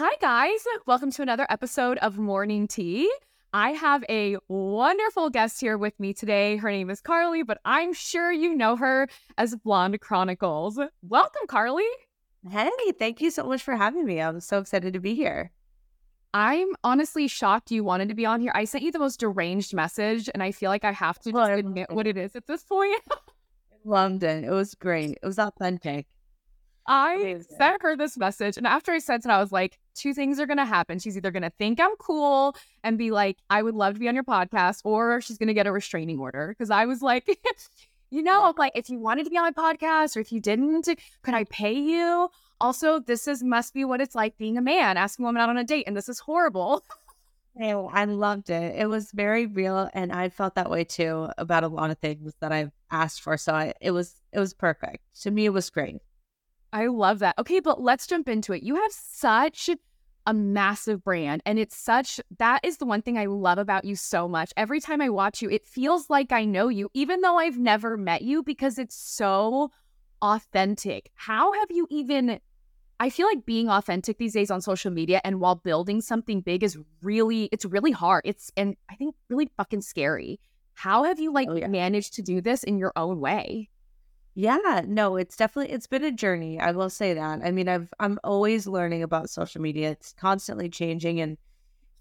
Hi, guys. Welcome to another episode of Mourning Tea. I have a wonderful guest here with me today. Her name is Carly, but I'm sure you know her as Blonde Chronicles. Welcome, Carly. Hey, thank you so much for having me. I'm so excited to be here. I'm honestly shocked you wanted to be on here. I sent you the most deranged message, and I feel like I have to oh, just admit what it is at this point. London. It was great. It was authentic. I Amazing. sent her this message, and after I sent it, I was like, two things are gonna happen. She's either gonna think I'm cool and be like, I would love to be on your podcast, or she's gonna get a restraining order. Cause I was like, you know, like if you wanted to be on my podcast or if you didn't, could I pay you? Also, this is must be what it's like being a man, asking a woman out on a date, and this is horrible. Oh, I loved it. It was very real, and I felt that way too about a lot of things that I've asked for. So I, it was it was perfect. To me, it was great. I love that. Okay, but let's jump into it. You have such a massive brand, and it's such that is the one thing I love about you so much. Every time I watch you, it feels like I know you, even though I've never met you, because it's so authentic. How have you even? I feel like being authentic these days on social media and while building something big is really, it's really hard. It's, and I think really fucking scary. How have you like oh, yeah. managed to do this in your own way? Yeah, no, it's definitely it's been a journey. I will say that. I mean, I've I'm always learning about social media. It's constantly changing and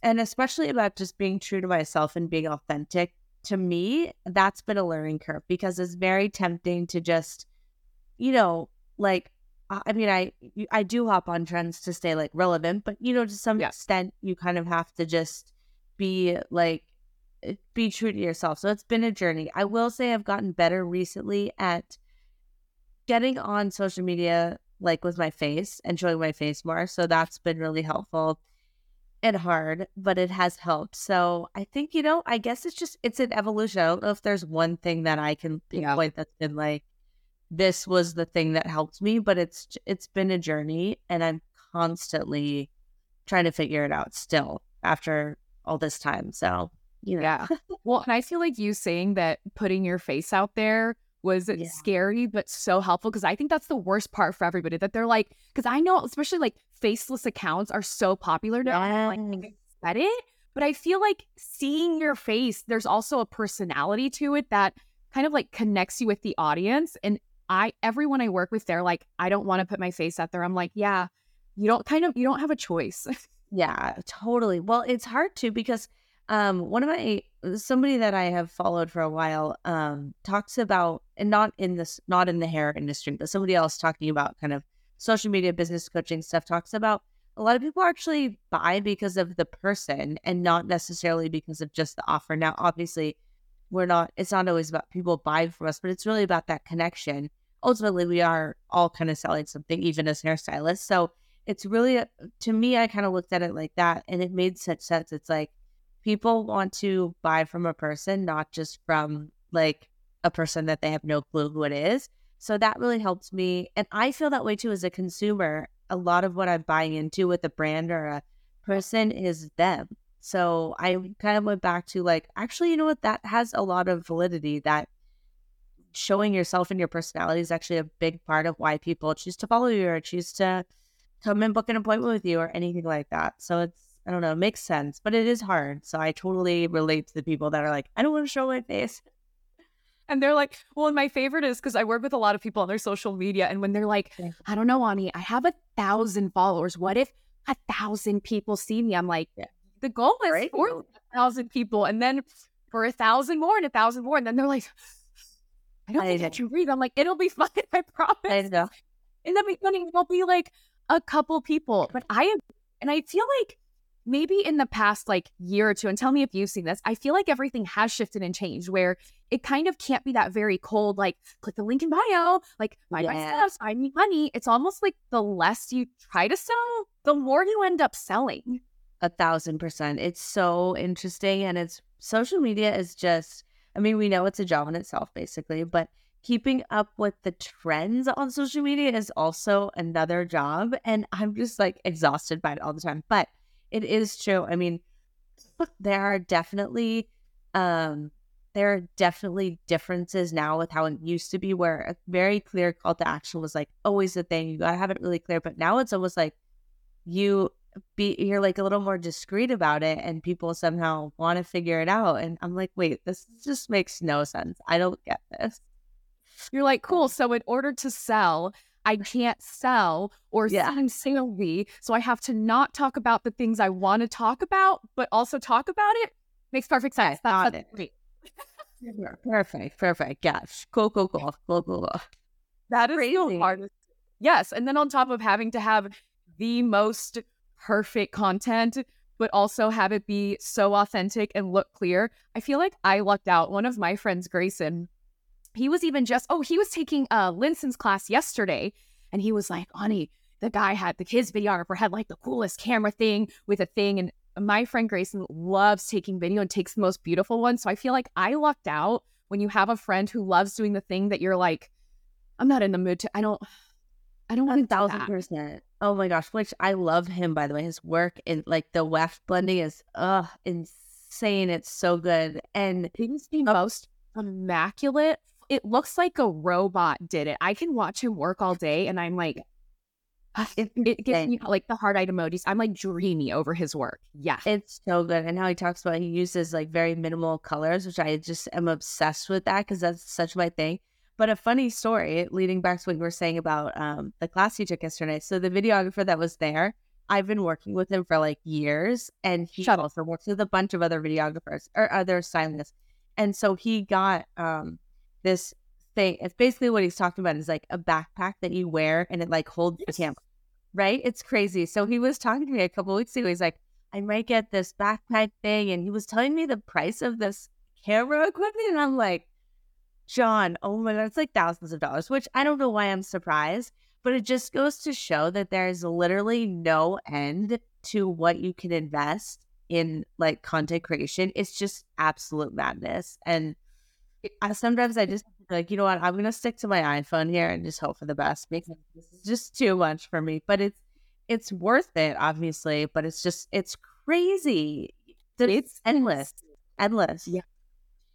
and especially about just being true to myself and being authentic. To me, that's been a learning curve because it's very tempting to just you know, like I mean, I I do hop on trends to stay like relevant, but you know, to some yeah. extent, you kind of have to just be like eh, be true to yourself. So it's been a journey. I will say I've gotten better recently at getting on social media like with my face and showing my face more. So that's been really helpful and hard, but it has helped. So I think, you know, I guess it's just it's an evolution. I don't know if there's one thing that I can pinpoint yeah. that's been like this was the thing that helped me, but it's it's been a journey and I'm constantly trying to figure it out still after all this time. So, you know. Yeah. well, and I feel like you saying that putting your face out there was yeah. scary but so helpful because I think that's the worst part for everybody that they're like because I know especially like faceless accounts are so popular now yeah. like said it but I feel like seeing your face there's also a personality to it that kind of like connects you with the audience and I everyone I work with they're like I don't want to put my face out there I'm like yeah you don't kind of you don't have a choice yeah totally well it's hard to because um one of my somebody that I have followed for a while um talks about and not in this not in the hair industry, but somebody else talking about kind of social media business coaching stuff talks about a lot of people actually buy because of the person and not necessarily because of just the offer. Now, obviously, we're not it's not always about people buying from us, but it's really about that connection. Ultimately, we are all kind of selling something, even as hairstylists. So it's really to me, I kind of looked at it like that and it made such sense. It's like people want to buy from a person, not just from like a person that they have no clue who it is. So that really helps me. And I feel that way too as a consumer. A lot of what I'm buying into with a brand or a person is them. So I kind of went back to like, actually, you know what? That has a lot of validity that showing yourself and your personality is actually a big part of why people choose to follow you or choose to come and book an appointment with you or anything like that. So it's I don't know, it makes sense, but it is hard. So I totally relate to the people that are like, I don't want to show my face. And they're like, well, and my favorite is because I work with a lot of people on their social media. And when they're like, I don't know, Ani, I have a thousand followers. What if a thousand people see me? I'm like, yeah. the goal is right. for a thousand people. And then for a thousand more and a thousand more. And then they're like, I don't I think that you read. I'm like, it'll be fine. I promise. I know. In the beginning, it'll be like a couple people. But I am, and I feel like maybe in the past like year or two, and tell me if you've seen this, I feel like everything has shifted and changed where it kind of can't be that very cold, like click the link in bio, like buy yeah. my stuff, I need money. It's almost like the less you try to sell, the more you end up selling. A thousand percent. It's so interesting. And it's social media is just, I mean, we know it's a job in itself, basically, but keeping up with the trends on social media is also another job. And I'm just like exhausted by it all the time. But it is true. I mean, there are definitely um there are definitely differences now with how it used to be where a very clear call to action was like always the thing. You gotta have it really clear. But now it's almost like you be you're like a little more discreet about it and people somehow want to figure it out and i'm like wait this just makes no sense i don't get this you're like cool so in order to sell i can't sell or yeah. seem salesy so i have to not talk about the things i want to talk about but also talk about it makes perfect sense that's, that's great perfect perfect yes cool cool cool cool cool, cool. that is Crazy. the hardest yes and then on top of having to have the most perfect content, but also have it be so authentic and look clear. I feel like I lucked out. One of my friends, Grayson, he was even just, oh, he was taking uh Linson's class yesterday. And he was like, honey, the guy had the kids videographer had like the coolest camera thing with a thing. And my friend Grayson loves taking video and takes the most beautiful ones. So I feel like I lucked out when you have a friend who loves doing the thing that you're like, I'm not in the mood to, I don't, I don't want a thousand percent. Oh my gosh, which I love him by the way. His work in like the weft blending is uh insane. It's so good. And he's the most immaculate. It looks like a robot did it. I can watch him work all day and I'm like it, it gives me like the hard eye emojis. I'm like dreamy over his work. Yeah. It's so good. And how he talks about he uses like very minimal colors, which I just am obsessed with that because that's such my thing. But a funny story leading back to what you were saying about um, the class you took yesterday. So the videographer that was there, I've been working with him for like years, and he Shuttle. also works with a bunch of other videographers or other stylists. And so he got um, this thing. It's basically what he's talking about is like a backpack that you wear and it like holds yes. the camera. Right? It's crazy. So he was talking to me a couple weeks ago. He's like, I might get this backpack thing. And he was telling me the price of this camera equipment. And I'm like, John, oh my God, it's like thousands of dollars, which I don't know why I'm surprised, but it just goes to show that there's literally no end to what you can invest in like content creation. It's just absolute madness. And I, sometimes I just like, you know what, I'm going to stick to my iPhone here and just hope for the best because this is just too much for me. But it's, it's worth it, obviously, but it's just, it's crazy. It's endless. Endless. Yeah.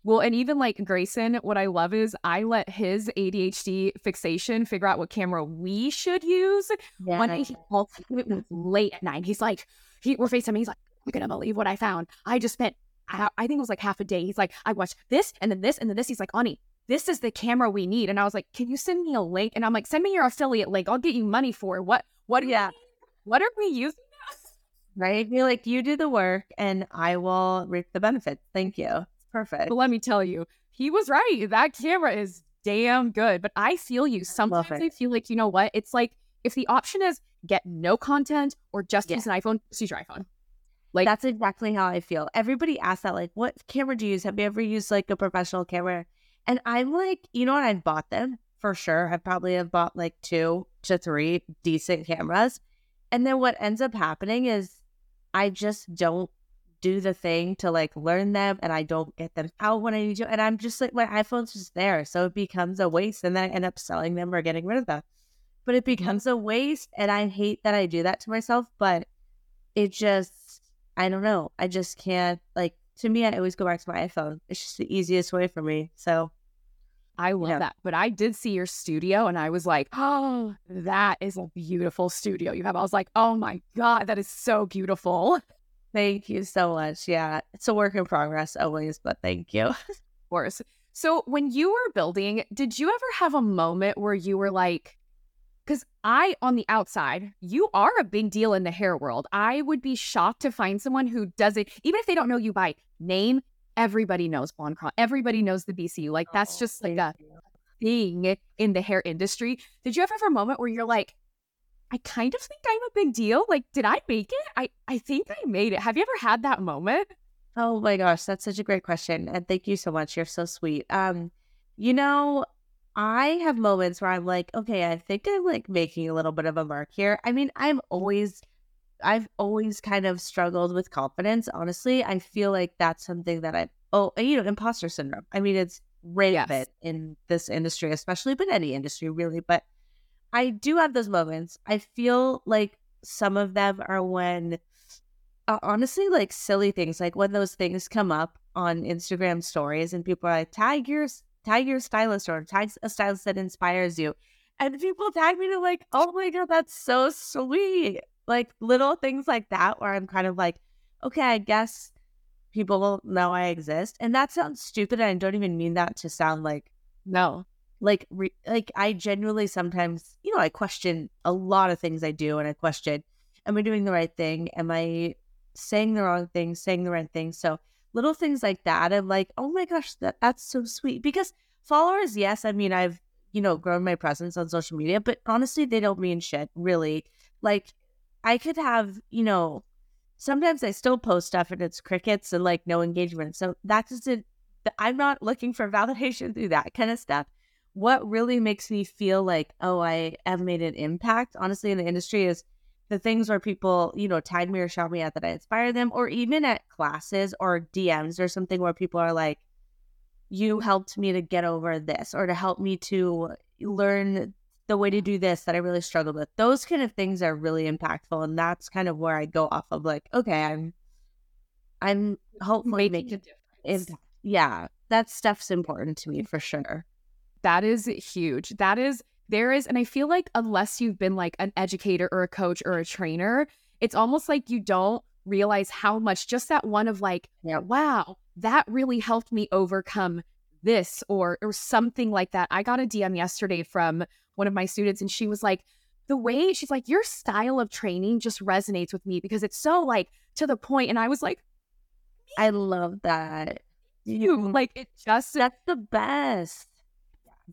Well, and even like Grayson, what I love is I let his ADHD fixation figure out what camera we should use. Yeah. One day he called late at night. He's like, he, we're FaceTiming. He's like, you're gonna believe what I found. I just spent, I, I think it was like half a day. He's like, I watched this and then this and then this. He's like, Ani, this is the camera we need. And I was like, can you send me a link? And I'm like, send me your affiliate link. I'll get you money for it. What? What? Yeah. What are we using? Right? You're like, you do the work and I will reap the benefits. Thank you. Perfect. But let me tell you, he was right. That camera is damn good. But I feel you. Sometimes I feel like, you know what? It's like if the option is get no content or just yeah. use an iPhone, just use your iPhone. Like that's exactly how I feel. Everybody asks that, like, what camera do you use? Have you ever used like a professional camera? And I'm like, you know what? I've bought them for sure. I probably have bought like two to three decent cameras. And then what ends up happening is I just don't do the thing to like learn them and I don't get them out when I need to. And I'm just like, my iPhone's just there. So it becomes a waste. And then I end up selling them or getting rid of them. But it mm-hmm. becomes a waste. And I hate that I do that to myself. But it just, I don't know. I just can't, like, to me, I always go back to my iPhone. It's just the easiest way for me. So I love yeah. that. But I did see your studio and I was like, oh, that is a beautiful studio you have. I was like, oh my God, that is so beautiful. Thank you so much. Yeah, it's a work in progress always, but thank you. of course. So, when you were building, did you ever have a moment where you were like, because I, on the outside, you are a big deal in the hair world. I would be shocked to find someone who doesn't, even if they don't know you by name, everybody knows Blonde Cron. Everybody knows the BCU. Like, that's oh, just like a thing in the hair industry. Did you ever have a moment where you're like, I kind of think I'm a big deal. Like, did I make it? I, I think I made it. Have you ever had that moment? Oh my gosh, that's such a great question. And thank you so much. You're so sweet. Um, you know, I have moments where I'm like, okay, I think I'm like making a little bit of a mark here. I mean, I'm always I've always kind of struggled with confidence. Honestly, I feel like that's something that I oh, you know, imposter syndrome. I mean, it's rampant yes. in this industry, especially, but any industry really. But I do have those moments. I feel like some of them are when, uh, honestly, like silly things, like when those things come up on Instagram stories and people are like, tag your, tag your stylist or tag a stylist that inspires you. And people tag me to like, oh my God, that's so sweet. Like little things like that where I'm kind of like, okay, I guess people will know I exist. And that sounds stupid. And I don't even mean that to sound like, no, like, re- like I genuinely sometimes, you know, I question a lot of things I do and I question, am I doing the right thing? Am I saying the wrong thing, saying the right thing? So little things like that. I'm like, oh my gosh, that, that's so sweet. Because followers, yes, I mean, I've, you know, grown my presence on social media, but honestly, they don't mean shit, really. Like, I could have, you know, sometimes I still post stuff and it's crickets and like no engagement. So that doesn't, I'm not looking for validation through that kind of stuff. What really makes me feel like, oh, I have made an impact, honestly, in the industry is the things where people, you know, tag me or shout me out that I inspire them, or even at classes or DMs or something where people are like, you helped me to get over this or to help me to learn the way to do this that I really struggled with. Those kind of things are really impactful. And that's kind of where I go off of like, okay, I'm I'm hopefully making, making a difference. yeah, that stuff's important to me for sure. That is huge. That is there is and I feel like unless you've been like an educator or a coach or a trainer, it's almost like you don't realize how much just that one of like, yeah. wow, that really helped me overcome this or or something like that. I got a DM yesterday from one of my students and she was like the way she's like your style of training just resonates with me because it's so like to the point. and I was like I love that. You like it just that's the best.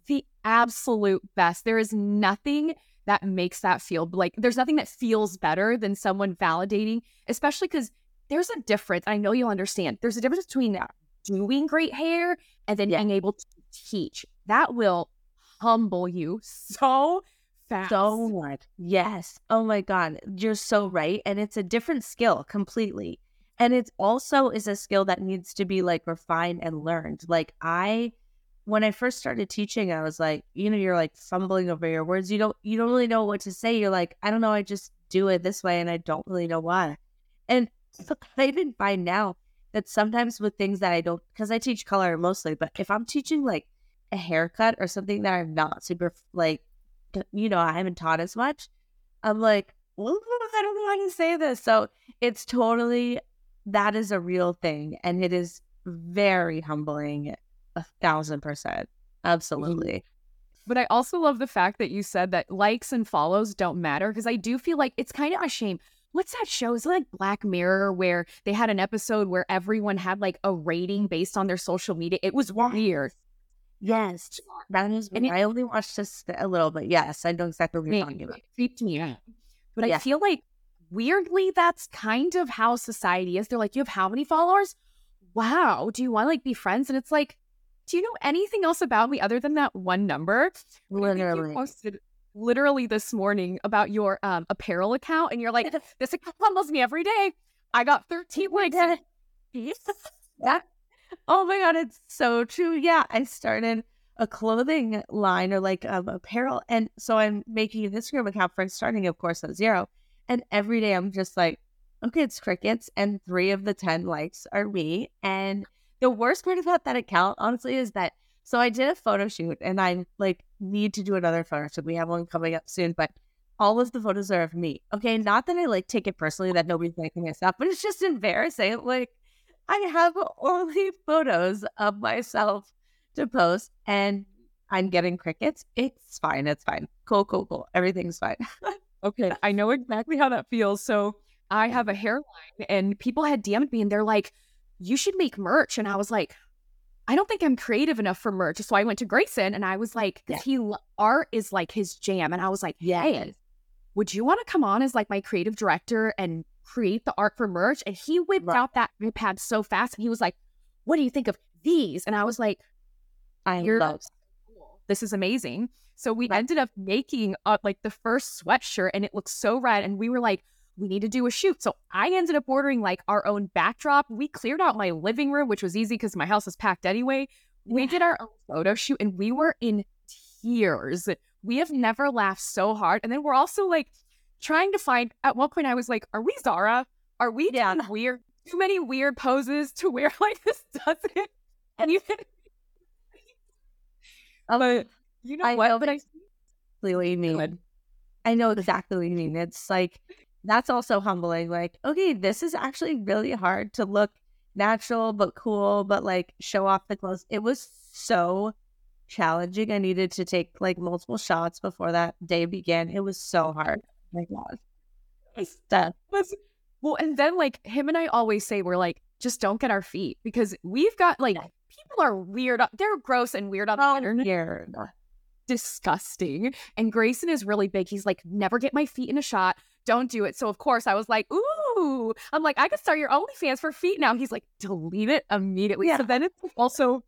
The absolute best. There is nothing that makes that feel like there's nothing that feels better than someone validating, especially because there's a difference. I know you'll understand. There's a difference between doing great hair and then yeah. being able to teach. That will humble you so fast. So much. Yes. Oh my God. You're so right. And it's a different skill completely. And it also is a skill that needs to be like refined and learned. Like I when I first started teaching, I was like, you know, you're like fumbling over your words. You don't you don't really know what to say. You're like, I don't know, I just do it this way and I don't really know why. And I even find now that sometimes with things that I don't because I teach color mostly, but if I'm teaching like a haircut or something that I'm not super like you know, I haven't taught as much, I'm like, well, I don't know how to say this. So it's totally that is a real thing and it is very humbling a thousand percent. Mm-hmm. Absolutely. But I also love the fact that you said that likes and follows don't matter because I do feel like it's kind of a shame. What's that show? Is it like Black Mirror where they had an episode where everyone had like a rating based on their social media? It was weird. Yes, that is. And I only watched this a little bit. Yes, I know exactly what you're talking about. Creeped me out. But yeah. I feel like weirdly, that's kind of how society is. They're like, you have how many followers? Wow. Do you want to like be friends? And it's like, do you know anything else about me other than that one number? Literally. You posted literally this morning about your um, apparel account, and you're like, this account follows me every day. I got 13 likes. yeah. Oh my god, it's so true. Yeah, I started a clothing line or like um, apparel, and so I'm making an Instagram account for starting, of course, at zero. And every day I'm just like, okay, it's crickets, and three of the ten likes are me, and the worst part about that account, honestly, is that so I did a photo shoot and I like need to do another photo shoot. We have one coming up soon, but all of the photos are of me. Okay, not that I like take it personally that nobody's liking my stuff, but it's just embarrassing. Like I have only photos of myself to post and I'm getting crickets. It's fine. It's fine. Cool, cool, cool. Everything's fine. okay. I know exactly how that feels. So I have a hairline and people had DM'd me and they're like, you should make merch. And I was like, I don't think I'm creative enough for merch. So I went to Grayson and I was like, yeah. he art is like his jam. And I was like, yeah, hey, would you want to come on as like my creative director and create the art for merch? And he whipped right. out that iPad so fast and he was like, what do you think of these? And I was like, I love this is amazing. So we right. ended up making uh, like the first sweatshirt and it looks so red. And we were like, we need to do a shoot. So I ended up ordering like our own backdrop. We cleared out my living room, which was easy because my house is packed anyway. We did our own photo shoot and we were in tears. We have never laughed so hard. And then we're also like trying to find at one point I was like, are we Zara? Are we yeah. doing weird too many weird poses to wear like this doesn't and you but um, you know I what? But I mean. I know exactly what you mean. It's like that's also humbling. Like, okay, this is actually really hard to look natural but cool, but like show off the clothes. It was so challenging. I needed to take like multiple shots before that day began. It was so hard. Oh my God. Was well, and then like him and I always say we're like, just don't get our feet because we've got like people are weird. They're gross and weird on the oh, internet. Weird. Disgusting. And Grayson is really big. He's like, never get my feet in a shot. Don't do it. So of course I was like, ooh. I'm like, I could start your OnlyFans for feet now. He's like, delete it immediately. Yeah. So then it's also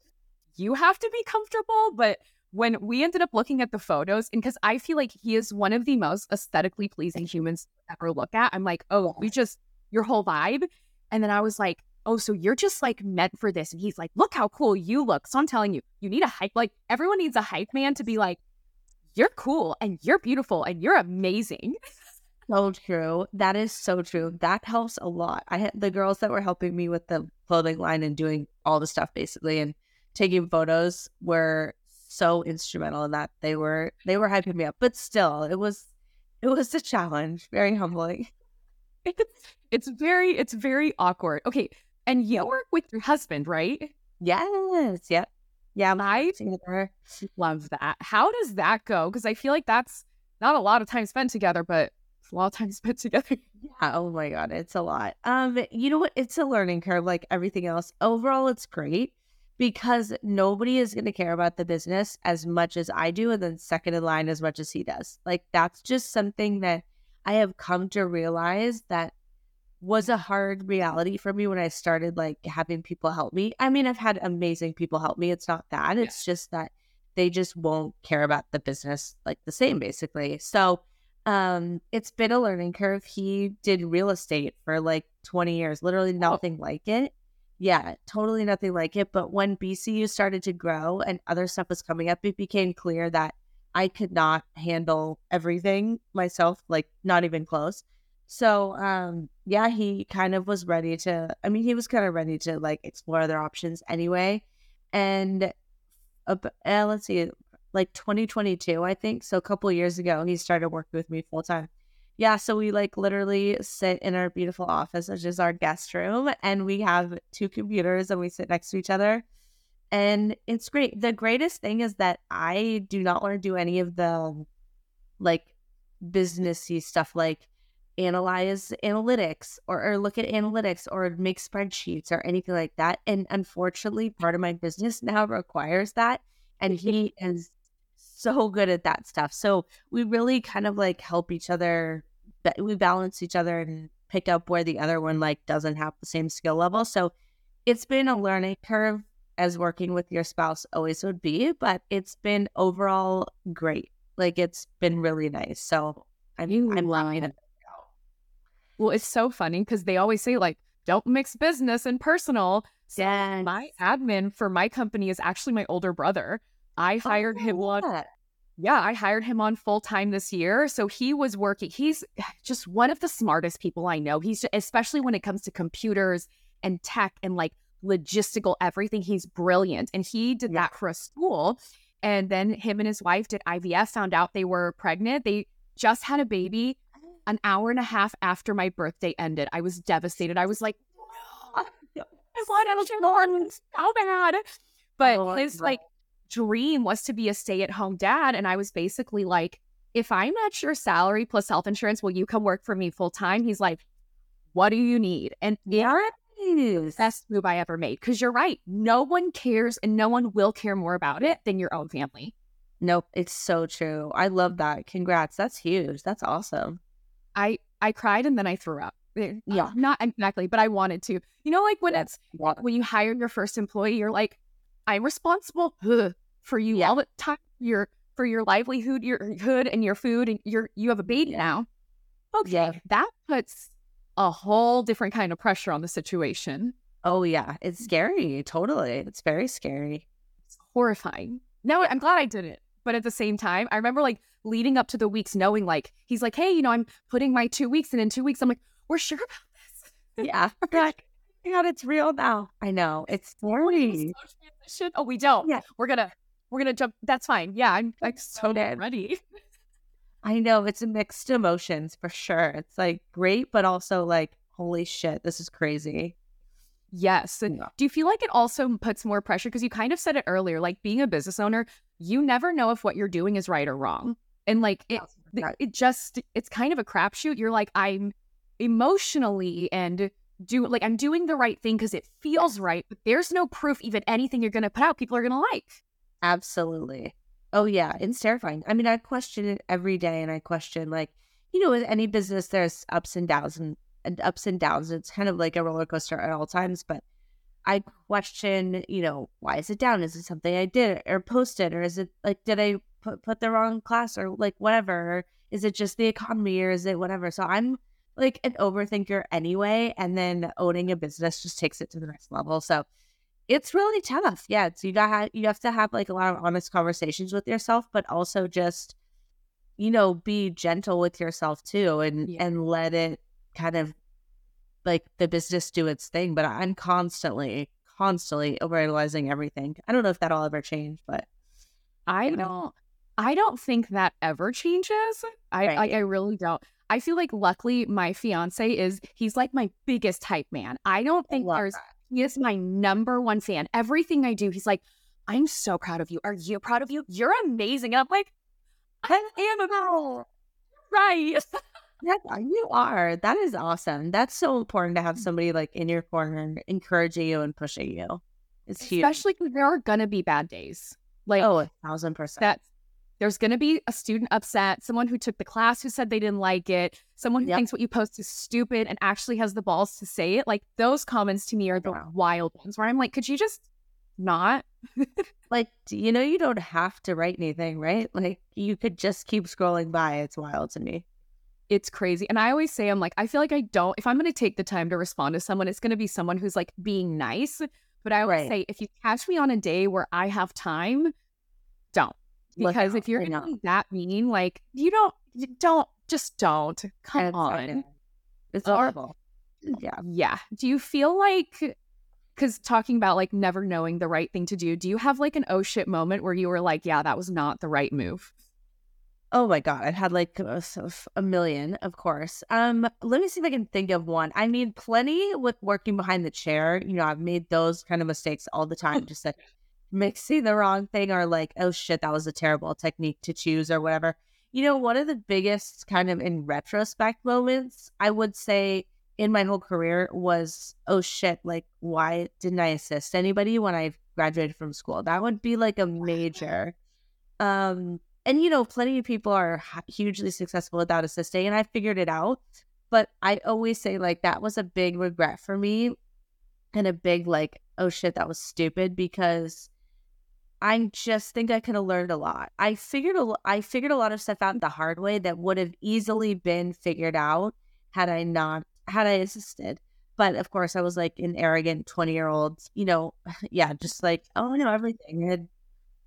you have to be comfortable, but when we ended up looking at the photos, and because I feel like he is one of the most aesthetically pleasing humans ever look at, I'm like, oh, we just your whole vibe. And then I was like, oh, so you're just like meant for this. And he's like, look how cool you look. So I'm telling you, you need a hype. Like everyone needs a hype man to be like, you're cool and you're beautiful and you're amazing. So true. That is so true. That helps a lot. I had the girls that were helping me with the clothing line and doing all the stuff basically and taking photos were so instrumental in that. They were they were hyping me up. But still, it was it was a challenge. Very humbling. It's it's very it's very awkward. Okay. And you work with your husband, right? Yes. Yep. Yeah. I love that. How does that go? Because I feel like that's not a lot of time spent together, but a lot of time spent together. Yeah. Oh my God. It's a lot. Um, you know what? It's a learning curve like everything else. Overall, it's great because nobody is going to care about the business as much as I do, and then second in line as much as he does. Like, that's just something that I have come to realize that was a hard reality for me when I started like having people help me. I mean, I've had amazing people help me. It's not that. Yeah. It's just that they just won't care about the business like the same basically. So, um it's been a learning curve. He did real estate for like 20 years, literally nothing oh. like it. Yeah, totally nothing like it, but when BCU started to grow and other stuff was coming up, it became clear that I could not handle everything myself, like not even close. So, um, yeah, he kind of was ready to, I mean, he was kind of ready to like explore other options anyway. And uh, uh, let's see, like 2022, I think. So a couple years ago, he started working with me full time. Yeah, so we like literally sit in our beautiful office, which is our guest room, and we have two computers and we sit next to each other. And it's great. The greatest thing is that I do not want to do any of the like businessy stuff like analyze analytics or, or look at analytics or make spreadsheets or anything like that. And unfortunately, part of my business now requires that. And he is so good at that stuff. So we really kind of like help each other. We balance each other and pick up where the other one like doesn't have the same skill level. So it's been a learning curve as working with your spouse always would be, but it's been overall great. Like it's been really nice. So I'm, I'm loving it. Well, it's so funny because they always say like, don't mix business and personal. So yes. my admin for my company is actually my older brother. I hired oh, him on. Yeah, I hired him on full time this year. So he was working. He's just one of the smartest people I know. He's just, especially when it comes to computers and tech and like logistical everything. He's brilliant. And he did yeah. that for a school. And then him and his wife did IVF, found out they were pregnant. They just had a baby an hour and a half after my birthday ended. I was devastated. I was like, I want so bad. But oh, his like dream was to be a stay at home dad. And I was basically like, if I match your salary plus health insurance, will you come work for me full time? He's like, what do you need? And yeah, best move I ever made. Cause you're right. No one cares and no one will care more about it than your own family. Nope. It's so true. I love that. Congrats. That's huge. That's awesome. I I cried and then I threw up. Eh, yeah, not exactly, but I wanted to. You know, like when it's when you hire your first employee, you're like, I'm responsible for you yeah. all the time. Your for your livelihood, your hood, and your food, and you're you have a baby now. Okay, yeah. that puts a whole different kind of pressure on the situation. Oh yeah, it's scary. Totally, it's very scary. It's horrifying. No, I'm glad I did it, but at the same time, I remember like leading up to the weeks, knowing like he's like, hey, you know, I'm putting my two weeks, and in two weeks, I'm like, we're sure about this. Yeah, like, oh God, it's real now. I know it's scary. Oh, we don't. Yeah, we're gonna we're gonna jump. That's fine. Yeah, I'm like so ready. I know it's a mixed emotions for sure. It's like great, but also like, holy shit, this is crazy. Yes. Yeah. Do you feel like it also puts more pressure? Because you kind of said it earlier, like being a business owner, you never know if what you're doing is right or wrong. And like it, it just, it's kind of a crapshoot. You're like, I'm emotionally and do like I'm doing the right thing because it feels right, but there's no proof even anything you're going to put out people are going to like. Absolutely. Oh yeah, it's terrifying. I mean, I question it every day, and I question like, you know, with any business, there's ups and downs and, and ups and downs. It's kind of like a roller coaster at all times. But I question, you know, why is it down? Is it something I did or posted, or is it like did I put put the wrong class or like whatever? Or is it just the economy, or is it whatever? So I'm like an overthinker anyway, and then owning a business just takes it to the next level. So it's really tough. Yeah, so you got you have to have like a lot of honest conversations with yourself, but also just you know be gentle with yourself too, and yeah. and let it kind of like the business do its thing. But I'm constantly constantly overanalyzing everything. I don't know if that'll ever change, but I don't. I don't think that ever changes. I, right. I, I really don't. I feel like luckily my fiance is he's like my biggest hype man. I don't think there's that. He is my number one fan. Everything I do, he's like, I'm so proud of you. Are you proud of you? You're amazing. And I'm like, I am a about right. yeah, you are. That is awesome. That's so important to have mm-hmm. somebody like in your corner encouraging you and pushing you. It's huge. Especially because there are gonna be bad days. Like oh, a thousand percent. That's there's going to be a student upset, someone who took the class who said they didn't like it, someone who yep. thinks what you post is stupid and actually has the balls to say it. Like those comments to me are the wild ones where I'm like, could you just not? like, you know, you don't have to write anything, right? Like, you could just keep scrolling by. It's wild to me. It's crazy. And I always say, I'm like, I feel like I don't, if I'm going to take the time to respond to someone, it's going to be someone who's like being nice. But I always right. say, if you catch me on a day where I have time, don't because if you're that mean, like you don't, you don't, just don't. Come it's, on, it's horrible. Yeah, yeah. Do you feel like? Because talking about like never knowing the right thing to do, do you have like an oh shit moment where you were like, yeah, that was not the right move? Oh my god, I've had like a, a, million, of course. Um, let me see if I can think of one. I mean, plenty with working behind the chair. You know, I've made those kind of mistakes all the time. Just like mixing the wrong thing or like, oh shit, that was a terrible technique to choose or whatever. You know, one of the biggest kind of in retrospect moments, I would say in my whole career was, oh shit, like, why didn't I assist anybody when I graduated from school? That would be like a major. Um, and you know, plenty of people are hugely successful without assisting, and I figured it out. But I always say, like, that was a big regret for me and a big, like, oh shit, that was stupid because I just think I could have learned a lot. I figured a, I figured a lot of stuff out the hard way that would have easily been figured out had I not had I assisted. But of course, I was like an arrogant twenty year old. You know, yeah, just like oh, I know everything. I had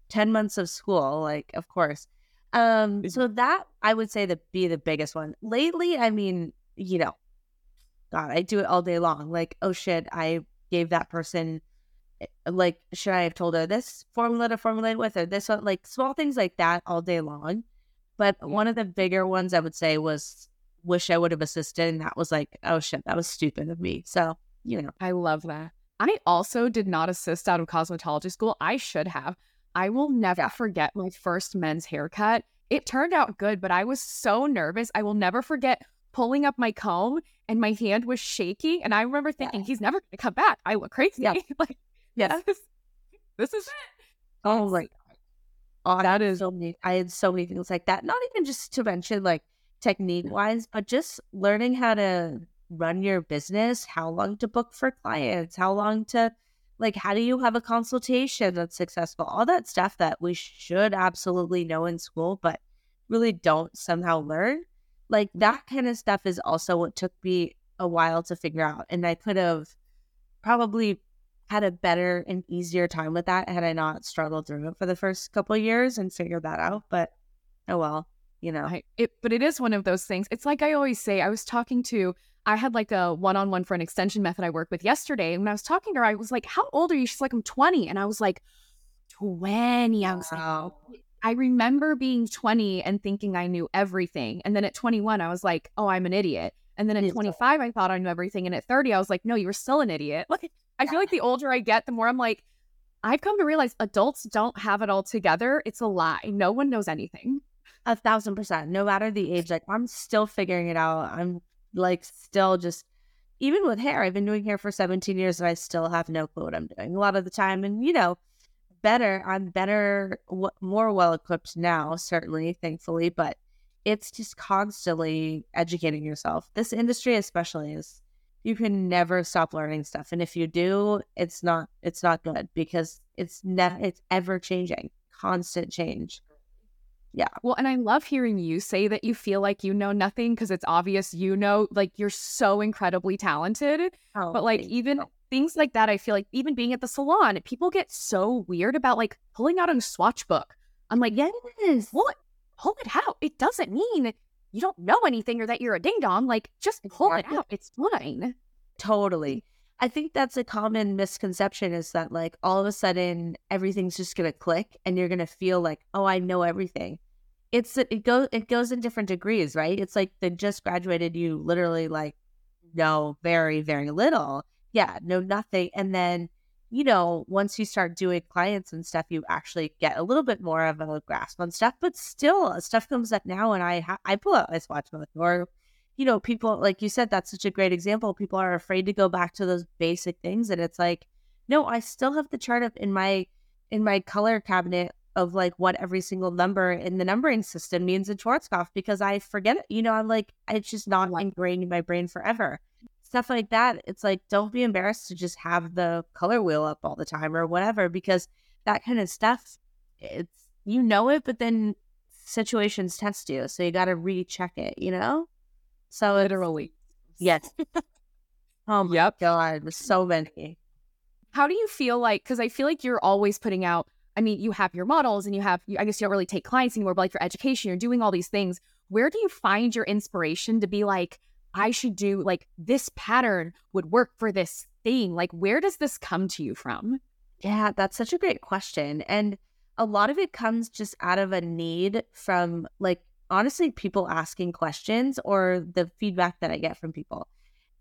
ten months of school. Like, of course. Um, so that I would say that be the biggest one. Lately, I mean, you know, God, I do it all day long. Like, oh shit, I gave that person Eh, like should I have told her this formula to formulate with or this one like small things like that all day long. But one of the bigger ones I would say was wish I would have assisted and that was like, oh shit, that was stupid of me. So, you know. I love that. I also did not assist out of cosmetology school. I should have. I will never yeah. forget my first men's haircut. It turned out good, but I was so nervous. I will never forget pulling up my comb and my hand was shaky. And I remember thinking, yeah. he's never going to come back. I look crazy. Yeah. like Yes. this is it. Oh my god. Oh, that is so many. I had so many things like that. Not even just to mention like technique wise, but just learning how to run your business, how long to book for clients, how long to like how do you have a consultation that's successful? All that stuff that we should absolutely know in school, but really don't somehow learn. Like that kind of stuff is also what took me a while to figure out. And I could have probably had a better and easier time with that had I not struggled through it for the first couple years and figured that out. But oh well, you know. I, it, but it is one of those things. It's like I always say. I was talking to. I had like a one-on-one for an extension method I worked with yesterday, and when I was talking to her, I was like, "How old are you?" She's like, "I'm 20," and I was like, "20." I was wow. like, I remember being 20 and thinking I knew everything. And then at 21, I was like, oh, I'm an idiot. And then at 25, I thought I knew everything. And at 30, I was like, no, you were still an idiot. I feel like the older I get, the more I'm like, I've come to realize adults don't have it all together. It's a lie. No one knows anything. A thousand percent. No matter the age, like I'm still figuring it out. I'm like still just even with hair. I've been doing hair for 17 years and I still have no clue what I'm doing a lot of the time. And you know, better. I'm better, w- more well equipped now, certainly, thankfully. But it's just constantly educating yourself. This industry, especially, is you can never stop learning stuff, and if you do, it's not it's not good because it's never it's ever changing, constant change. Yeah. Well, and I love hearing you say that you feel like you know nothing because it's obvious you know, like you're so incredibly talented. Oh, but like even you. things like that, I feel like even being at the salon, people get so weird about like pulling out a swatch book. I'm like, yes, what? Pull it out. It doesn't mean you don't know anything or that you're a ding dong. Like, just pull it out. It's fine. Totally. Mm. I think that's a common misconception is that like all of a sudden everything's just gonna click and you're gonna feel like, oh, I know everything it's it goes it goes in different degrees, right? It's like the just graduated, you literally like know very very little, yeah, know nothing, and then you know once you start doing clients and stuff, you actually get a little bit more of a grasp on stuff. But still, uh, stuff comes up now, and I ha- I pull out my swatch book or you know people like you said that's such a great example. People are afraid to go back to those basic things, and it's like no, I still have the chart up in my in my color cabinet of like what every single number in the numbering system means in Schwarzkopf because I forget it. You know, I'm like, it's just not ingrained in my brain forever. Stuff like that. It's like, don't be embarrassed to just have the color wheel up all the time or whatever, because that kind of stuff, it's, you know it, but then situations test you. So you got to recheck it, you know? So literally. Yes. oh my yep. God. So many. How do you feel like, because I feel like you're always putting out I mean, you have your models and you have, I guess you don't really take clients anymore, but like for education, you're doing all these things. Where do you find your inspiration to be like, I should do like this pattern would work for this thing? Like, where does this come to you from? Yeah, that's such a great question. And a lot of it comes just out of a need from like, honestly, people asking questions or the feedback that I get from people.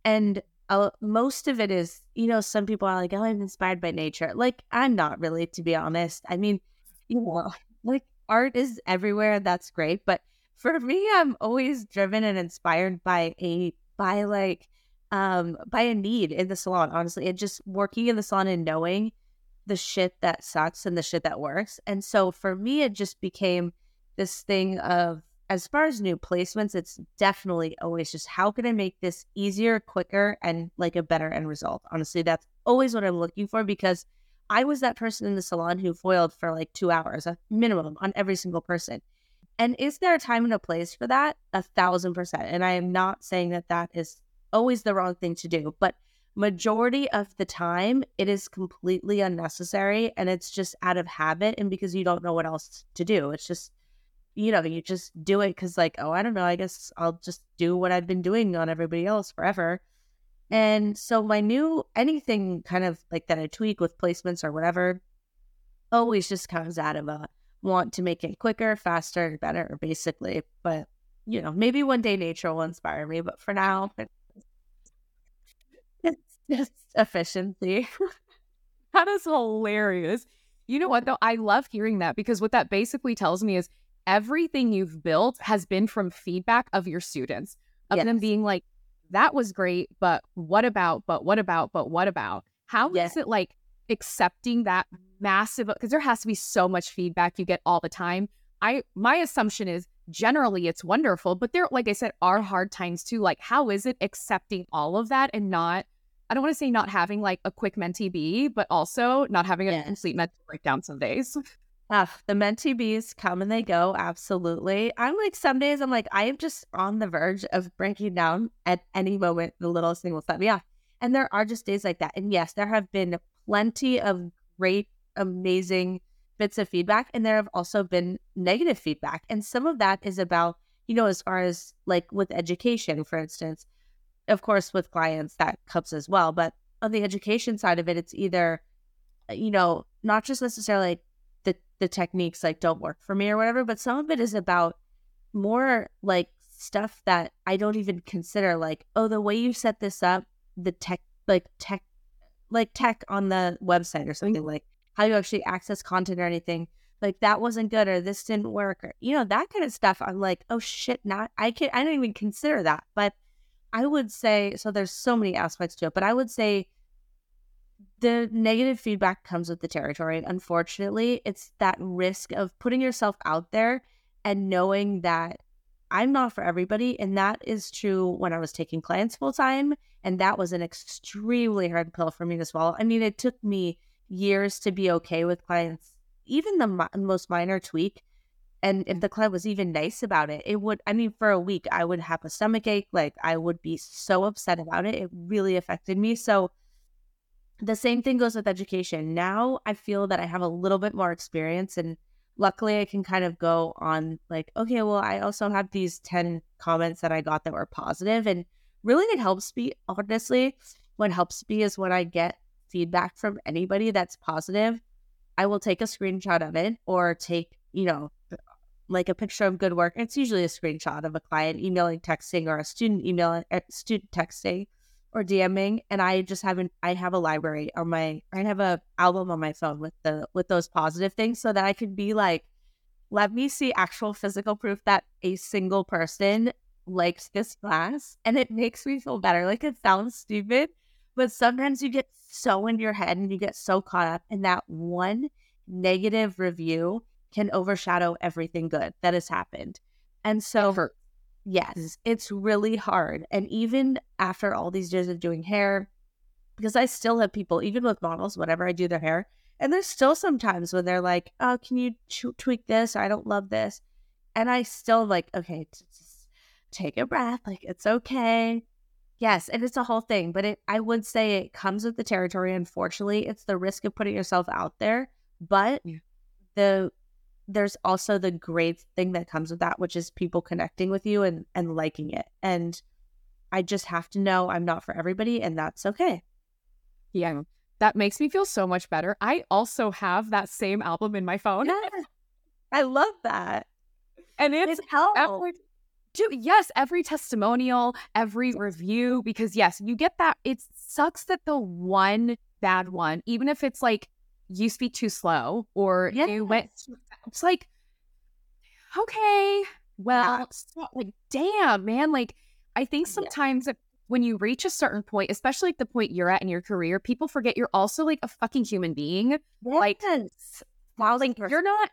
And uh, most of it is, you know, some people are like, oh, I'm inspired by nature. Like, I'm not really, to be honest. I mean, you know, like art is everywhere. That's great. But for me, I'm always driven and inspired by a, by like, um, by a need in the salon, honestly. And just working in the salon and knowing the shit that sucks and the shit that works. And so for me, it just became this thing of as far as new placements, it's definitely always just how can I make this easier, quicker, and like a better end result. Honestly, that's always what I'm looking for because I was that person in the salon who foiled for like two hours, a minimum on every single person. And is there a time and a place for that? A thousand percent. And I am not saying that that is always the wrong thing to do, but majority of the time it is completely unnecessary and it's just out of habit and because you don't know what else to do. It's just you know, you just do it because, like, oh, I don't know, I guess I'll just do what I've been doing on everybody else forever. And so, my new anything kind of like that I tweak with placements or whatever always just comes out of a want to make it quicker, faster, and better, basically. But, you know, maybe one day nature will inspire me, but for now, it's just efficiency. that is hilarious. You know what, though? I love hearing that because what that basically tells me is everything you've built has been from feedback of your students, of yes. them being like, that was great, but what about, but what about, but what about? How yes. is it like accepting that massive, because there has to be so much feedback you get all the time. I, my assumption is generally it's wonderful, but there, like I said, are hard times too. Like, how is it accepting all of that and not, I don't want to say not having like a quick mentee be, but also not having a complete mental breakdown some days. Uh, the mentee bees come and they go. Absolutely. I'm like, some days I'm like, I am just on the verge of breaking down at any moment. The littlest thing will set me off. And there are just days like that. And yes, there have been plenty of great, amazing bits of feedback. And there have also been negative feedback. And some of that is about, you know, as far as like with education, for instance, of course, with clients, that comes as well. But on the education side of it, it's either, uh, you know, not just necessarily the the techniques like don't work for me or whatever, but some of it is about more like stuff that I don't even consider like, oh, the way you set this up, the tech like tech like tech on the website or something like how you actually access content or anything like that wasn't good or this didn't work or you know that kind of stuff i'm like oh shit not i can i don't even consider that. But i would say so there's so many aspects to it but i would say the negative feedback comes with the territory and unfortunately it's that risk of putting yourself out there and knowing that i'm not for everybody and that is true when i was taking clients full time and that was an extremely hard pill for me to swallow. I mean, it took me years to be okay with clients, even the mi- most minor tweak. And if the client was even nice about it, it would, I mean, for a week, I would have a stomach ache. Like, I would be so upset about it. It really affected me. So, the same thing goes with education. Now I feel that I have a little bit more experience and luckily I can kind of go on like, okay, well, I also have these 10 comments that I got that were positive and really it helps me honestly what helps me is when i get feedback from anybody that's positive i will take a screenshot of it or take you know uh, like a picture of good work. It's usually a screenshot of a client emailing texting or a student emailing uh, student texting or dming and i just haven't i have a library on my i have a album on my phone with the with those positive things so that i can be like let me see actual physical proof that a single person likes this class and it makes me feel better. Like it sounds stupid, but sometimes you get so in your head and you get so caught up in that one negative review can overshadow everything good that has happened. And so, yes, it's really hard. And even after all these years of doing hair, because I still have people, even with models, whenever I do their hair, and there's still sometimes when they're like, oh, can you t- tweak this? Or I don't love this. And I still like, okay, t- take a breath, like it's okay. Yes, and it's a whole thing, but it I would say it comes with the territory. Unfortunately, it's the risk of putting yourself out there, but yeah. the there's also the great thing that comes with that, which is people connecting with you and and liking it. And I just have to know I'm not for everybody, and that's okay. Yeah, that makes me feel so much better. I also have that same album in my phone. Yeah, I love that, and it's it helps do yes every testimonial every review because yes you get that it sucks that the one bad one even if it's like you speak too slow or yes. you went it's like okay well yeah. like damn man like i think sometimes yeah. when you reach a certain point especially like the point you're at in your career people forget you're also like a fucking human being yes. like like you're not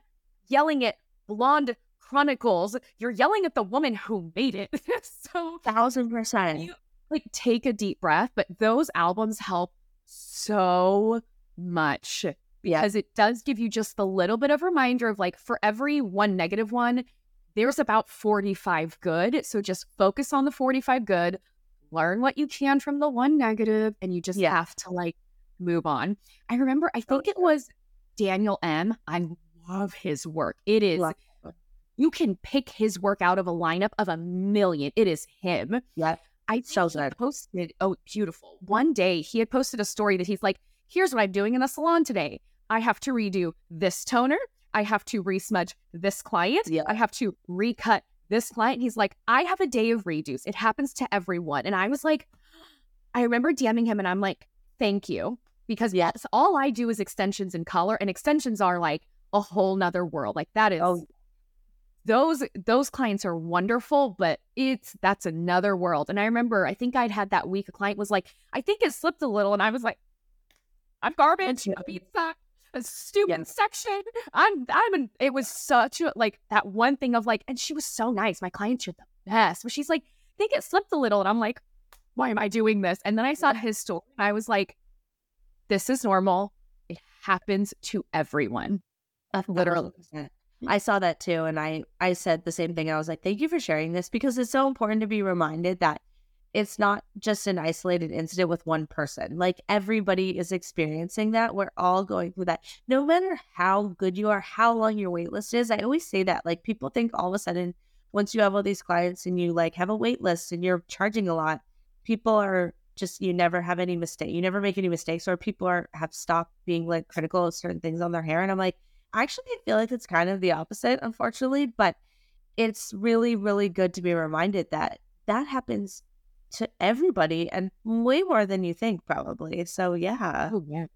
yelling at blonde Chronicles, you're yelling at the woman who made it. so thousand percent. You, like take a deep breath, but those albums help so much because it does give you just the little bit of reminder of like for every one negative one, there's about 45 good. So just focus on the 45 good, learn what you can from the one negative, and you just yeah. have to like move on. I remember, I think it was Daniel M. I love his work. It is you can pick his work out of a lineup of a million. It is him. Yeah. I so good. posted, oh, beautiful. One day he had posted a story that he's like, here's what I'm doing in the salon today. I have to redo this toner. I have to resmudge this client. Yeah. I have to recut this client. He's like, I have a day of redos. It happens to everyone. And I was like, I remember DMing him and I'm like, thank you. Because yes, all I do is extensions and color, and extensions are like a whole nother world. Like that oh, is oh, those those clients are wonderful, but it's that's another world. And I remember, I think I'd had that week. A client was like, "I think it slipped a little," and I was like, "I'm garbage. A pizza, a stupid section. I'm I'm." An, it was such a like that one thing of like, and she was so nice. My clients are the best, but she's like, "I think it slipped a little," and I'm like, "Why am I doing this?" And then I saw his story, and I was like, "This is normal. It happens to everyone." Literally. I saw that too. And I, I said the same thing. I was like, thank you for sharing this because it's so important to be reminded that it's not just an isolated incident with one person. Like everybody is experiencing that. We're all going through that. No matter how good you are, how long your wait list is. I always say that. Like people think all of a sudden, once you have all these clients and you like have a wait list and you're charging a lot, people are just you never have any mistake. You never make any mistakes, or people are have stopped being like critical of certain things on their hair. And I'm like, actually I feel like it's kind of the opposite, unfortunately, but it's really, really good to be reminded that that happens to everybody and way more than you think, probably. So, yeah. Oh, yeah.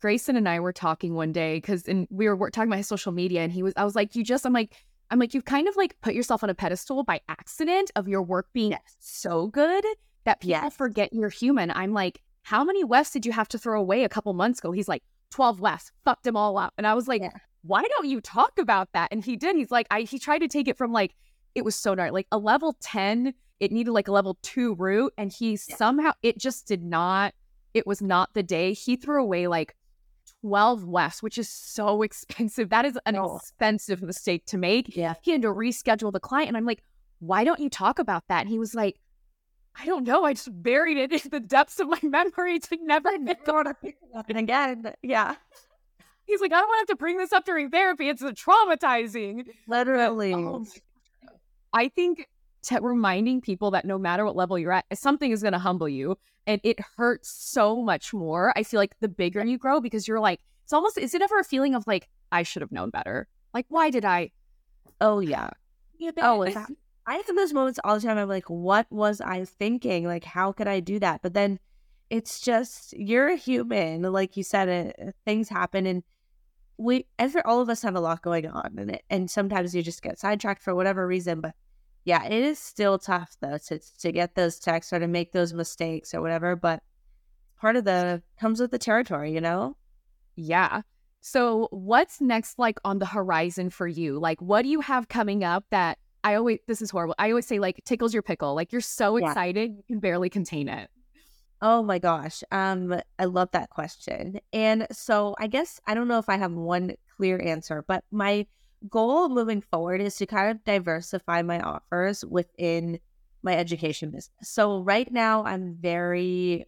Grayson and I were talking one day because and we were talking about his social media, and he was, I was like, you just, I'm like, I'm like, you've kind of like put yourself on a pedestal by accident of your work being yes. so good that people yes. forget you're human. I'm like, how many wefts did you have to throw away a couple months ago? He's like, 12 wefts, fucked them all up. And I was like, yeah. why don't you talk about that? And he did. He's like, I he tried to take it from like, it was so dark, like a level 10, it needed like a level two root. And he yeah. somehow, it just did not, it was not the day. He threw away like 12 wefts, which is so expensive. That is an oh. expensive mistake to make. Yeah. He had to reschedule the client. And I'm like, why don't you talk about that? And he was like, I don't know. I just buried it in the depths of my memory to never go to pick it up again. Yeah. He's like, I don't want to have to bring this up during therapy. It's traumatizing. Literally. Oh I think t- reminding people that no matter what level you're at, something is going to humble you. And it hurts so much more. I feel like the bigger you grow because you're like, it's almost, is it ever a feeling of like, I should have known better? Like, why did I? Oh, yeah. oh, I have those moments all the time. I'm like, what was I thinking? Like, how could I do that? But then it's just, you're a human. Like you said, it, uh, things happen. And we, every, all of us have a lot going on. And, it, and sometimes you just get sidetracked for whatever reason. But yeah, it is still tough though to, to get those texts or to make those mistakes or whatever. But part of the comes with the territory, you know? Yeah. So, what's next, like on the horizon for you? Like, what do you have coming up that I always this is horrible. I always say like tickles your pickle. Like you're so yeah. excited you can barely contain it. Oh my gosh. Um I love that question. And so I guess I don't know if I have one clear answer, but my goal moving forward is to kind of diversify my offers within my education business. So right now I'm very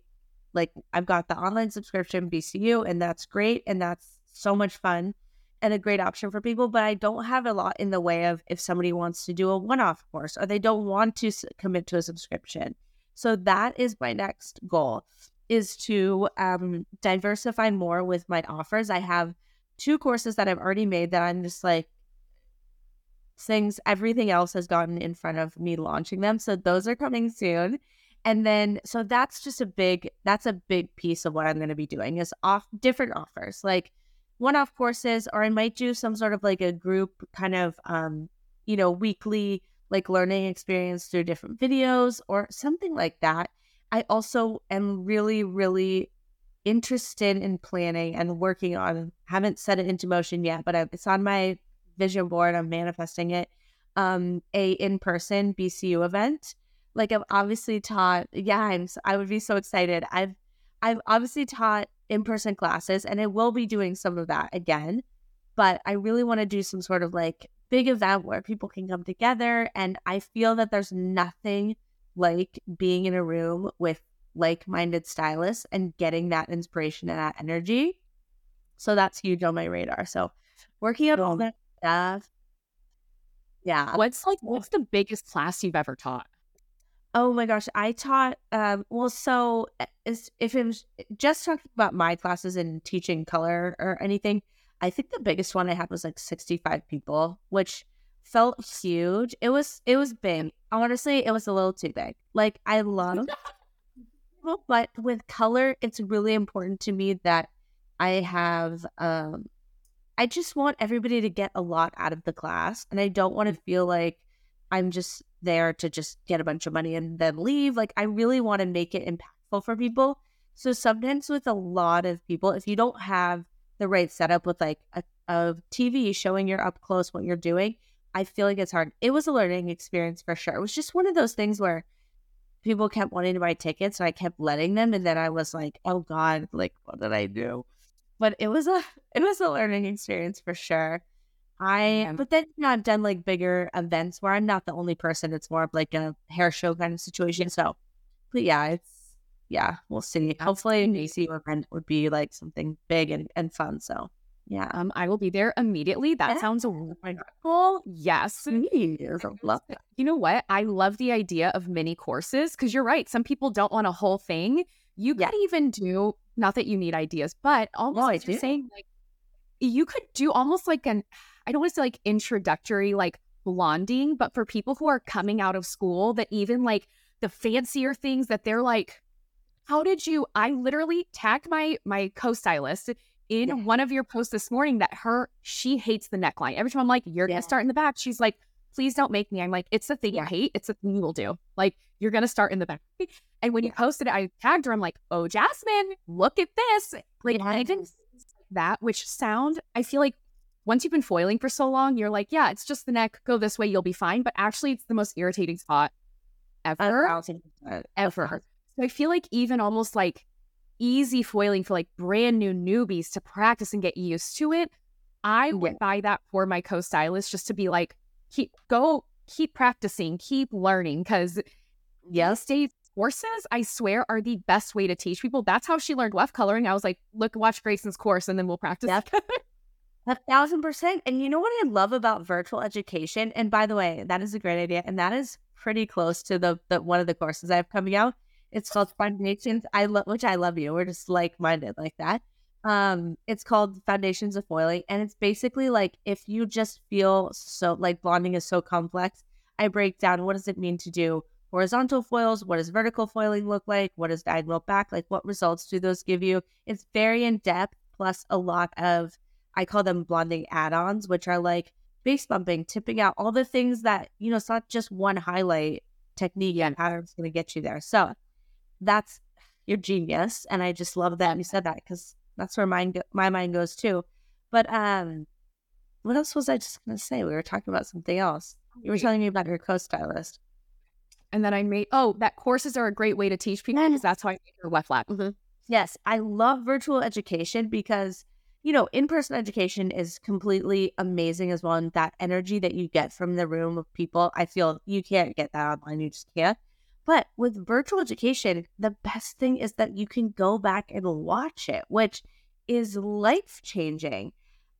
like I've got the online subscription BCU and that's great and that's so much fun and a great option for people, but I don't have a lot in the way of if somebody wants to do a one off course or they don't want to commit to a subscription. So that is my next goal is to um, diversify more with my offers. I have two courses that I've already made that I'm just like things everything else has gotten in front of me launching them. So those are coming soon. And then so that's just a big that's a big piece of what I'm going to be doing is off different offers. Like one off courses, or I might do some sort of like a group kind of, um, you know, weekly like learning experience through different videos or something like that. I also am really, really interested in planning and working on, haven't set it into motion yet, but it's on my vision board. I'm manifesting it. Um, a in person BCU event. Like I've obviously taught, yeah, I'm, I would be so excited. I've, I've obviously taught in person classes, and I will be doing some of that again. But I really want to do some sort of like big event where people can come together. And I feel that there's nothing like being in a room with like minded stylists and getting that inspiration and that energy. So that's huge on my radar. So working on all that stuff. Yeah. What's like, what's the biggest class you've ever taught? Oh my gosh, I taught. Um, well, so eh, if it was just talking about my classes and teaching color or anything, I think the biggest one I had was like sixty-five people, which felt huge. It was it was big. Honestly, it was a little too big. Like I love, but with color, it's really important to me that I have. Um, I just want everybody to get a lot out of the class, and I don't want to feel like I'm just there to just get a bunch of money and then leave. Like, I really want to make it impactful for people. So sometimes with a lot of people, if you don't have the right setup with like a, a TV showing you're up close what you're doing, I feel like it's hard. It was a learning experience for sure. It was just one of those things where people kept wanting to buy tickets and I kept letting them and then I was like, oh God, like what did I do? But it was a it was a learning experience for sure. I but then you know, I've done like bigger events where I'm not the only person. It's more of like a hair show kind of situation. So, but yeah, it's yeah, we'll see. That's Hopefully, an AC event would be like something big and, and fun. So yeah, um, I will be there immediately. That yeah. sounds wonderful. Yes, love. You know what? I love the idea of mini courses because you're right. Some people don't want a whole thing. You yeah. could even do not that you need ideas, but almost well, you're saying like you could do almost like an, I don't want to say like introductory, like blonding, but for people who are coming out of school, that even like the fancier things that they're like, how did you? I literally tagged my my co-stylist in yeah. one of your posts this morning that her she hates the neckline. Every time I'm like, you're yeah. gonna start in the back, she's like, please don't make me. I'm like, it's the thing yeah. you hate. It's the thing you will do. Like, you're gonna start in the back. And when you posted it, I tagged her. I'm like, oh, Jasmine, look at this. Like, I didn't that, which sound, I feel like once you've been foiling for so long, you're like, yeah, it's just the neck. Go this way, you'll be fine. But actually, it's the most irritating spot ever. Ever. So I feel like even almost like easy foiling for like brand new newbies to practice and get used to it. I would buy that for my co-stylist just to be like, keep go, keep practicing, keep learning. Cause yes, Dave courses, I swear, are the best way to teach people. That's how she learned weft coloring. I was like, look, watch Grayson's course and then we'll practice. Yep. A thousand percent. And you know what I love about virtual education? And by the way, that is a great idea. And that is pretty close to the, the one of the courses I have coming out. It's called Foundations. I love which I love you. We're just like minded like that. Um, it's called Foundations of Foiling. And it's basically like if you just feel so like blonding is so complex, I break down what does it mean to do horizontal foils? What does vertical foiling look like? What does diagonal back like? What results do those give you? It's very in depth, plus a lot of I call them blonding add-ons, which are like base bumping, tipping out, all the things that, you know, it's not just one highlight technique and pattern's gonna get you there. So that's your genius. And I just love that you said that because that's where mine go- my mind goes too. But um what else was I just gonna say? We were talking about something else. You were telling me about your co-stylist. And then I made oh, that courses are a great way to teach people because that's how I made your weft lab. Mm-hmm. Yes, I love virtual education because you know, in person education is completely amazing as well. And that energy that you get from the room of people, I feel you can't get that online. You just can't. But with virtual education, the best thing is that you can go back and watch it, which is life changing.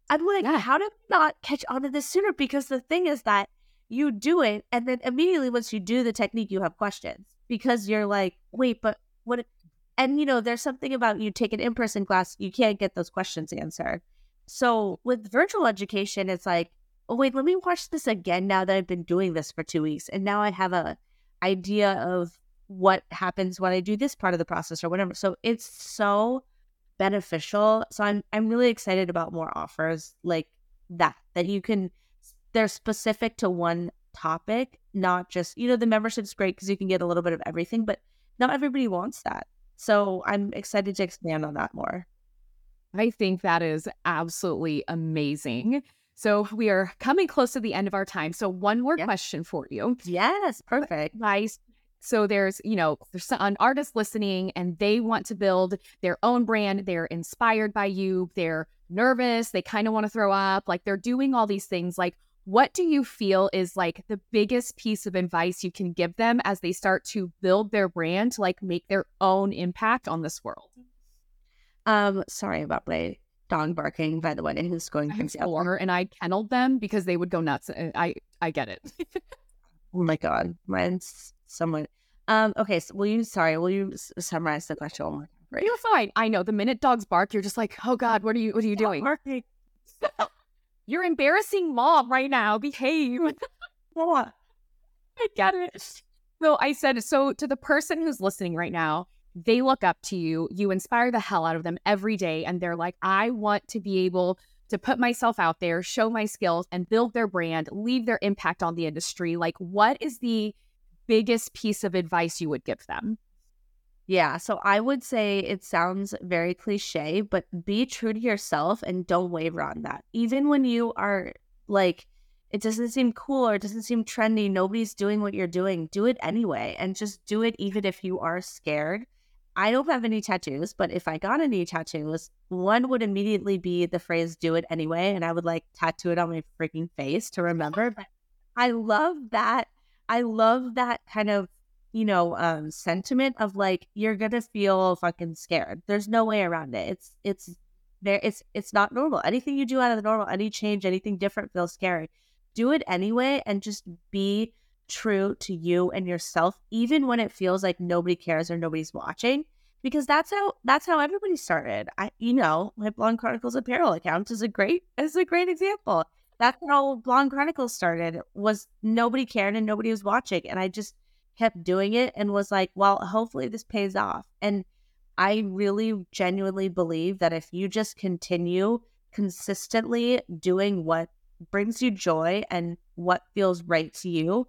I'm like, yeah. how did I not catch on to this sooner? Because the thing is that you do it, and then immediately once you do the technique, you have questions because you're like, wait, but what? And you know, there's something about you take an in person class, you can't get those questions answered. So with virtual education, it's like, oh, wait, let me watch this again now that I've been doing this for two weeks. And now I have a idea of what happens when I do this part of the process or whatever. So it's so beneficial. So I'm I'm really excited about more offers like that that you can they're specific to one topic, not just, you know, the membership's great because you can get a little bit of everything, but not everybody wants that. So I'm excited to expand on that more. I think that is absolutely amazing. So we are coming close to the end of our time. So one more question for you. Yes, perfect. Nice. So there's, you know, there's an artist listening and they want to build their own brand. They're inspired by you. They're nervous. They kind of want to throw up. Like they're doing all these things. Like, what do you feel is like the biggest piece of advice you can give them as they start to build their brand to like make their own impact on this world? Um, sorry about my dog barking, by the way, who's going crazy. Four, and I kenneled them because they would go nuts. I I get it. oh my god, mine's someone. Um, okay, so will you? Sorry, will you summarize the question one more time? You're fine. I know the minute dogs bark, you're just like, oh god, what are you? What are you doing? you're embarrassing mom right now. Behave. I get it. So I said, so to the person who's listening right now, they look up to you. You inspire the hell out of them every day. And they're like, I want to be able to put myself out there, show my skills, and build their brand, leave their impact on the industry. Like, what is the biggest piece of advice you would give them? Yeah, so I would say it sounds very cliche, but be true to yourself and don't waver on that. Even when you are like, it doesn't seem cool or it doesn't seem trendy, nobody's doing what you're doing, do it anyway and just do it even if you are scared. I don't have any tattoos, but if I got any tattoos, one would immediately be the phrase do it anyway. And I would like tattoo it on my freaking face to remember. But I love that. I love that kind of, you know, um, sentiment of like, you're to feel fucking scared. There's no way around it. It's, it's, there, it's, it's not normal. Anything you do out of the normal, any change, anything different feels scary. Do it anyway and just be true to you and yourself, even when it feels like nobody cares or nobody's watching. because that's how that's how everybody started. I you know, my Blonde Chronicles apparel account is a great is a great example. That's how Blonde Chronicles started. Was nobody cared and nobody was watching, and I just kept doing it and was like, well, hopefully this pays off. And I really genuinely believe that if you just continue consistently doing what brings you joy and what feels right to you,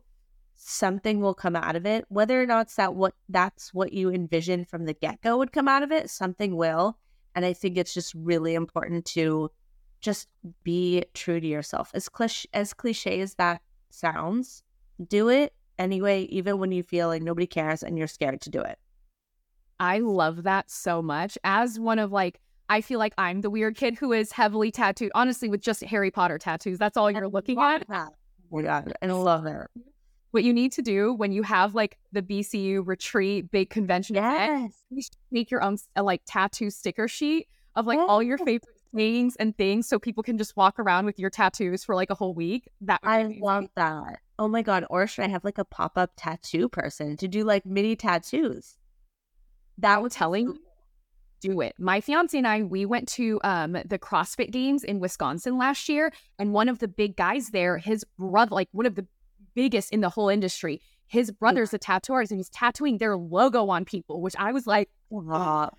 something will come out of it. Whether or not it's that what that's what you envisioned from the get-go would come out of it, something will. And I think it's just really important to just be true to yourself. As cliche as cliche as that sounds, do it anyway, even when you feel like nobody cares and you're scared to do it. I love that so much. As one of like, I feel like I'm the weird kid who is heavily tattooed, honestly, with just Harry Potter tattoos. That's all you're looking at. That. Oh my God. I love it. What you need to do when you have like the BCU retreat big convention yes. event, make your own uh, like tattoo sticker sheet of like yes. all your favorite things and things so people can just walk around with your tattoos for like a whole week. That I love that. Oh my god, or should I have like a pop-up tattoo person to do like mini tattoos? That was telling do it. My fiance and I, we went to um, the CrossFit Games in Wisconsin last year, and one of the big guys there, his brother, like one of the biggest in the whole industry, his brother's a tattoo artist, and he's tattooing their logo on people, which I was like, wow,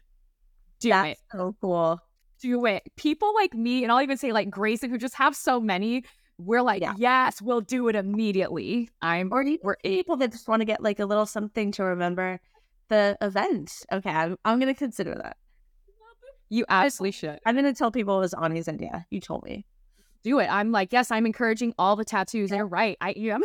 do That's it. so cool. Do it. People like me, and I'll even say like Grayson, who just have so many. We're like, yeah. yes, we'll do it immediately. I'm or we're people that just want to get like a little something to remember the event. Okay, I'm, I'm going to consider that. You absolutely should. I'm going to tell people it was Ani's idea. You told me. Do it. I'm like, yes, I'm encouraging all the tattoos. Yeah. You're right. I am.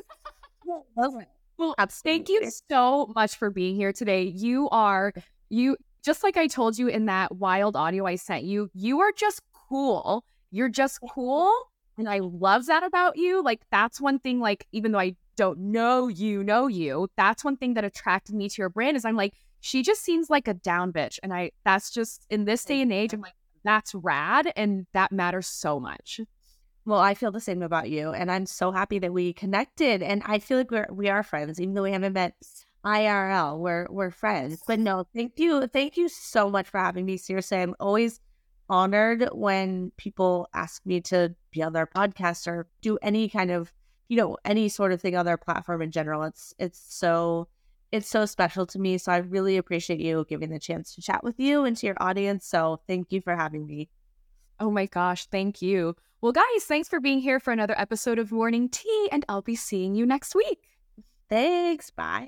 well, Absolutely. thank you so much for being here today. You are, you, just like I told you in that wild audio I sent you, you are just cool. You're just cool. And I love that about you. Like, that's one thing, like, even though I don't know you know you that's one thing that attracted me to your brand is i'm like she just seems like a down bitch and i that's just in this day and age i'm like that's rad and that matters so much well i feel the same about you and i'm so happy that we connected and i feel like we're we are friends even though we haven't met irl we're we're friends but no thank you thank you so much for having me seriously i'm always honored when people ask me to be on their podcast or do any kind of you know any sort of thing on their platform in general. It's it's so it's so special to me. So i really appreciate you giving the chance to chat with you and to your audience. So thank you for having me. Oh my gosh thank you. Well guys thanks for being here for another episode of Mourning Tea and i'll be seeing you next week. Thanks bye